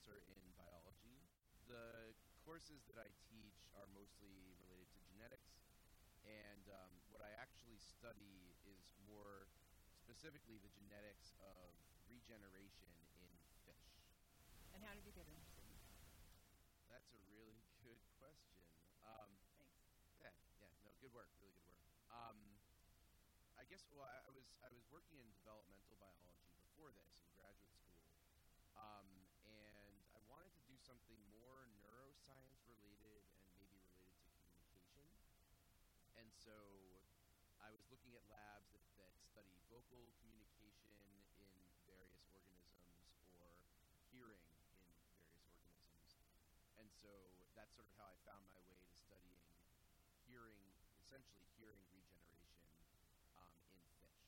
professor in biology. The courses that I teach are mostly related to genetics, and um, what I actually study is more specifically the genetics of regeneration in fish. And how did you get interested in that? That's a really good question. Um, Thanks. yeah, yeah, no, good work, really good work. Um, I guess well, I, I was I was working in developmental biology before this in graduate school, um, and I wanted to do something more neuroscience related and maybe related to communication. And so I was looking at labs that, that study vocal communication in various organisms or hearing in various organisms. And so that's sort of how I found my way to studying hearing, essentially hearing regeneration um, in fish.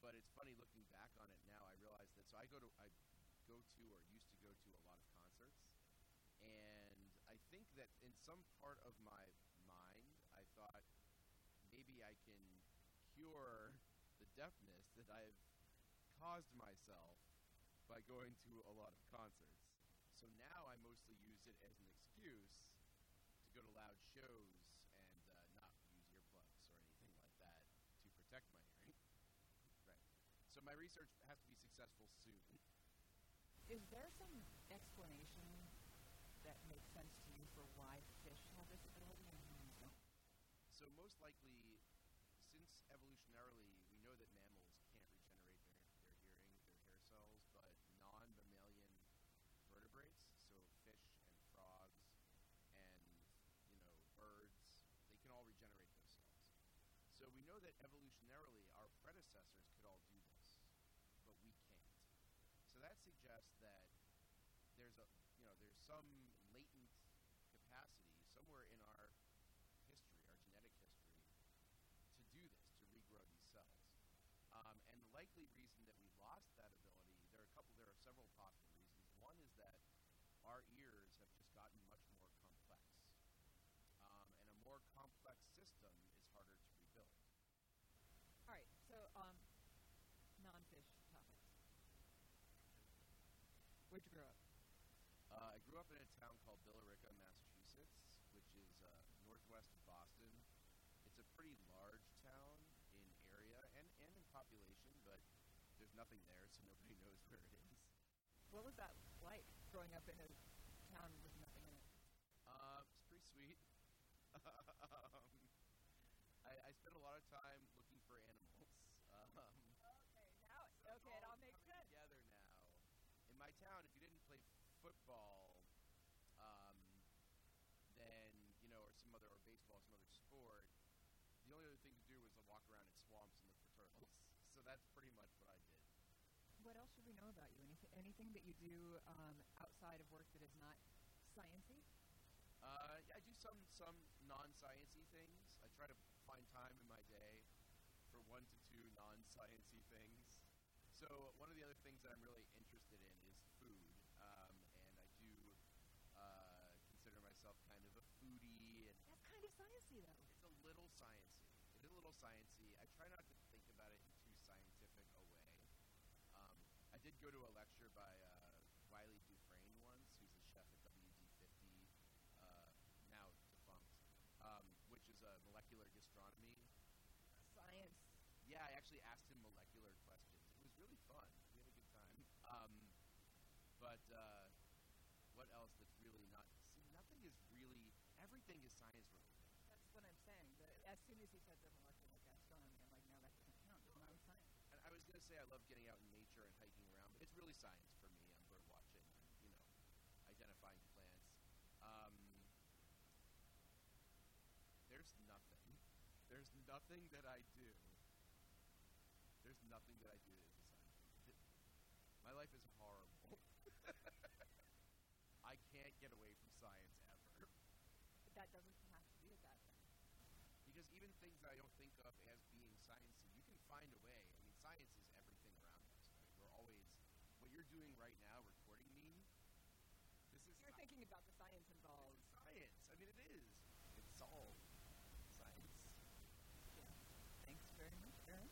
But it's funny looking back on it now. I realize that so I go to I go to or used to go to a lot of and I think that in some part of my mind, I thought maybe I can cure the deafness that I've caused myself by going to a lot of concerts. So now I mostly use it as an excuse to go to loud shows and uh, not use earplugs or anything like that to protect my hearing. right. So my research has to be successful soon. Is there some explanation that makes sense to you for why fish have this ability and humans don't? So most likely, since evolutionarily we know that mammals can't regenerate their, their hearing, their hair cells, but non-mammalian vertebrates, so fish and frogs and you know birds, they can all regenerate those cells. So we know that evolutionarily our predecessors could all do this, but we can't. So that suggests that there's a you know there's some latent capacity somewhere in our history, our genetic history, to do this, to regrow these cells. Um, and the likely reason that we lost that ability, there are a couple, there are several possible reasons. One is that our ears have just gotten much more complex, um, and a more complex system is harder to rebuild. All right, so um, non-fish topics. Where'd you grow up? Uh, I grew up in a town called Billerica, Massachusetts, which is uh, northwest of Boston. It's a pretty large town in area and, and in population, but there's nothing there, so nobody knows where it is. What was that like growing up in a town with nothing in it? Uh, it's pretty sweet. um, I, I spent a lot of time looking for animals. Um, Okay, now so okay, it all makes sense. together now. In my town, if you didn't play football, um, then you know, or some other, or baseball, some other sport, the only other thing to do was to walk around in swamps and look for turtles. So that's pretty much what I did. What else should we know about you? Anything, anything that you do um, outside of work that is not sciencey? Uh, yeah, I do some some non-sciency things. I try to find time in my day for one to two non-sciency things. So one of the other things that I'm really interested in is food, um, and I do uh, consider myself kind of a foodie, and That's kind of sciencey, though. it's a little sciencey. It's a little sciencey. I try not to think about it in too scientific a way. Um, I did go to a lecture by uh, Wylie Dufresne once, who's a chef at WD50, uh, now defunct, um, which is a molecular gastronomy. Science. Yeah, I actually asked him molecular questions. It was really fun. We had a good time. Um, but uh, what else that's really not? See, nothing is really. Everything is science related. That's what I'm saying. But as soon as he said the molecular gastronomy, I'm like, no, that doesn't count. It's not science. And I was gonna say I love getting out in nature and hiking around, but it's really science for me. I'm bird watching, you know, identifying plants. Um, there's nothing. There's nothing that I do. There's nothing that I do that is scientific. My life is horrible. I can't get away from science ever. But that doesn't have to be a bad thing. Because even things that I don't think of as being sciencey, you can find a way. I mean, science is everything around us. Right? We're always what you're doing right now, recording me. This is You're thinking about the science involved. science. I mean, it is. It's all science. Thanks very much, Aaron.